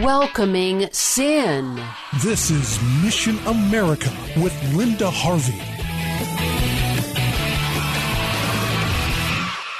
Welcoming sin. This is Mission America with Linda Harvey.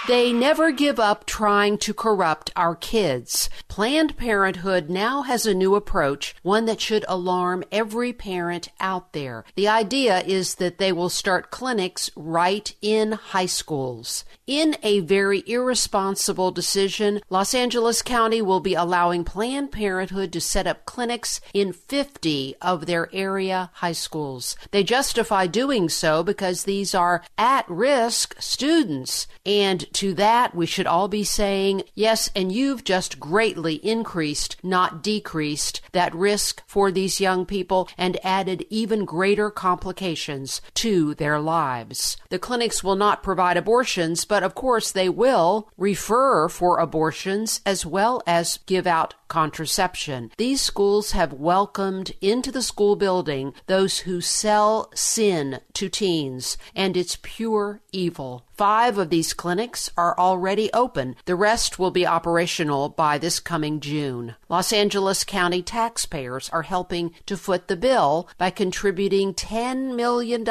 They never give up trying to corrupt our kids. Planned Parenthood now has a new approach, one that should alarm every parent out there. The idea is that they will start clinics right in high schools. In a very irresponsible decision, Los Angeles County will be allowing Planned Parenthood to set up clinics in 50 of their area high schools. They justify doing so because these are at risk students and to that, we should all be saying, yes, and you've just greatly increased, not decreased, that risk for these young people and added even greater complications to their lives. The clinics will not provide abortions, but of course they will refer for abortions as well as give out contraception. These schools have welcomed into the school building those who sell sin to teens, and it's pure evil. Five of these clinics are already open. The rest will be operational by this coming June. Los Angeles County taxpayers are helping to foot the bill by contributing $10 million.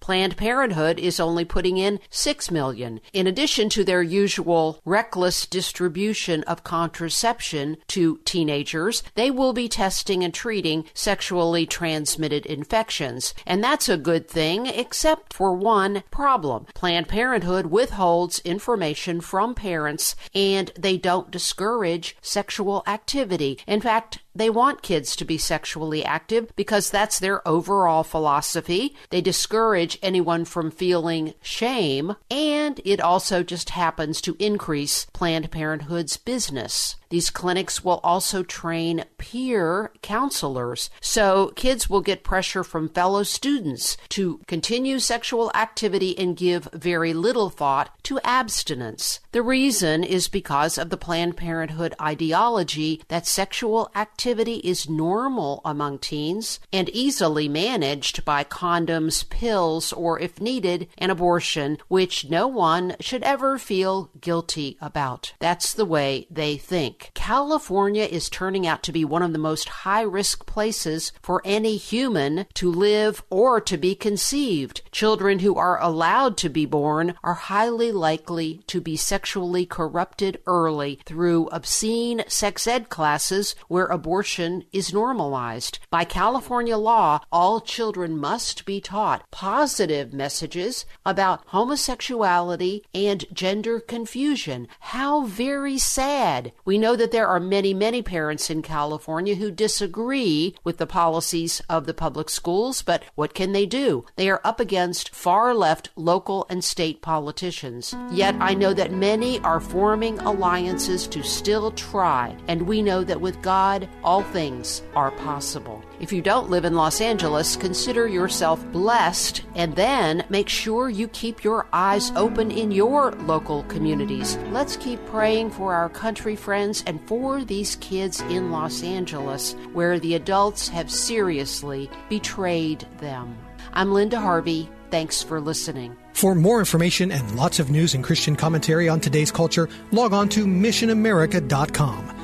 Planned Parenthood is only putting in 6 million. In addition to their usual reckless distribution of contraception to teenagers, they will be testing and treating sexually transmitted infections. And that's a good thing, except for one problem. Planned Parenthood withholds information from parents and they don't discourage sexual activity. In fact, they want kids to be sexually active because that's their overall philosophy. They discourage anyone from feeling shame, and it also just happens to increase Planned Parenthood's business. These clinics will also train peer counselors, so kids will get pressure from fellow students to continue sexual activity and give very little thought to abstinence. The reason is because of the Planned Parenthood ideology that sexual activity is normal among teens and easily managed by condoms, pills, or if needed, an abortion, which no one should ever feel guilty about. That's the way they think. California is turning out to be one of the most high risk places for any human to live or to be conceived. Children who are allowed to be born are highly likely to be sexually corrupted early through obscene sex ed classes where abortion is normalized. By California law, all children must be taught positive messages about homosexuality and gender confusion. How very sad. We know that there are many, many parents in California who disagree with the policies of the public schools, but what can they do? They are up against far left local and state politicians. Yet I know that many are forming alliances to still try, and we know that with God, all things are possible. If you don't live in Los Angeles, consider yourself blessed and then make sure you keep your eyes open in your local communities. Let's keep praying for our country friends and for these kids in Los Angeles where the adults have seriously betrayed them. I'm Linda Harvey. Thanks for listening. For more information and lots of news and Christian commentary on today's culture, log on to missionamerica.com.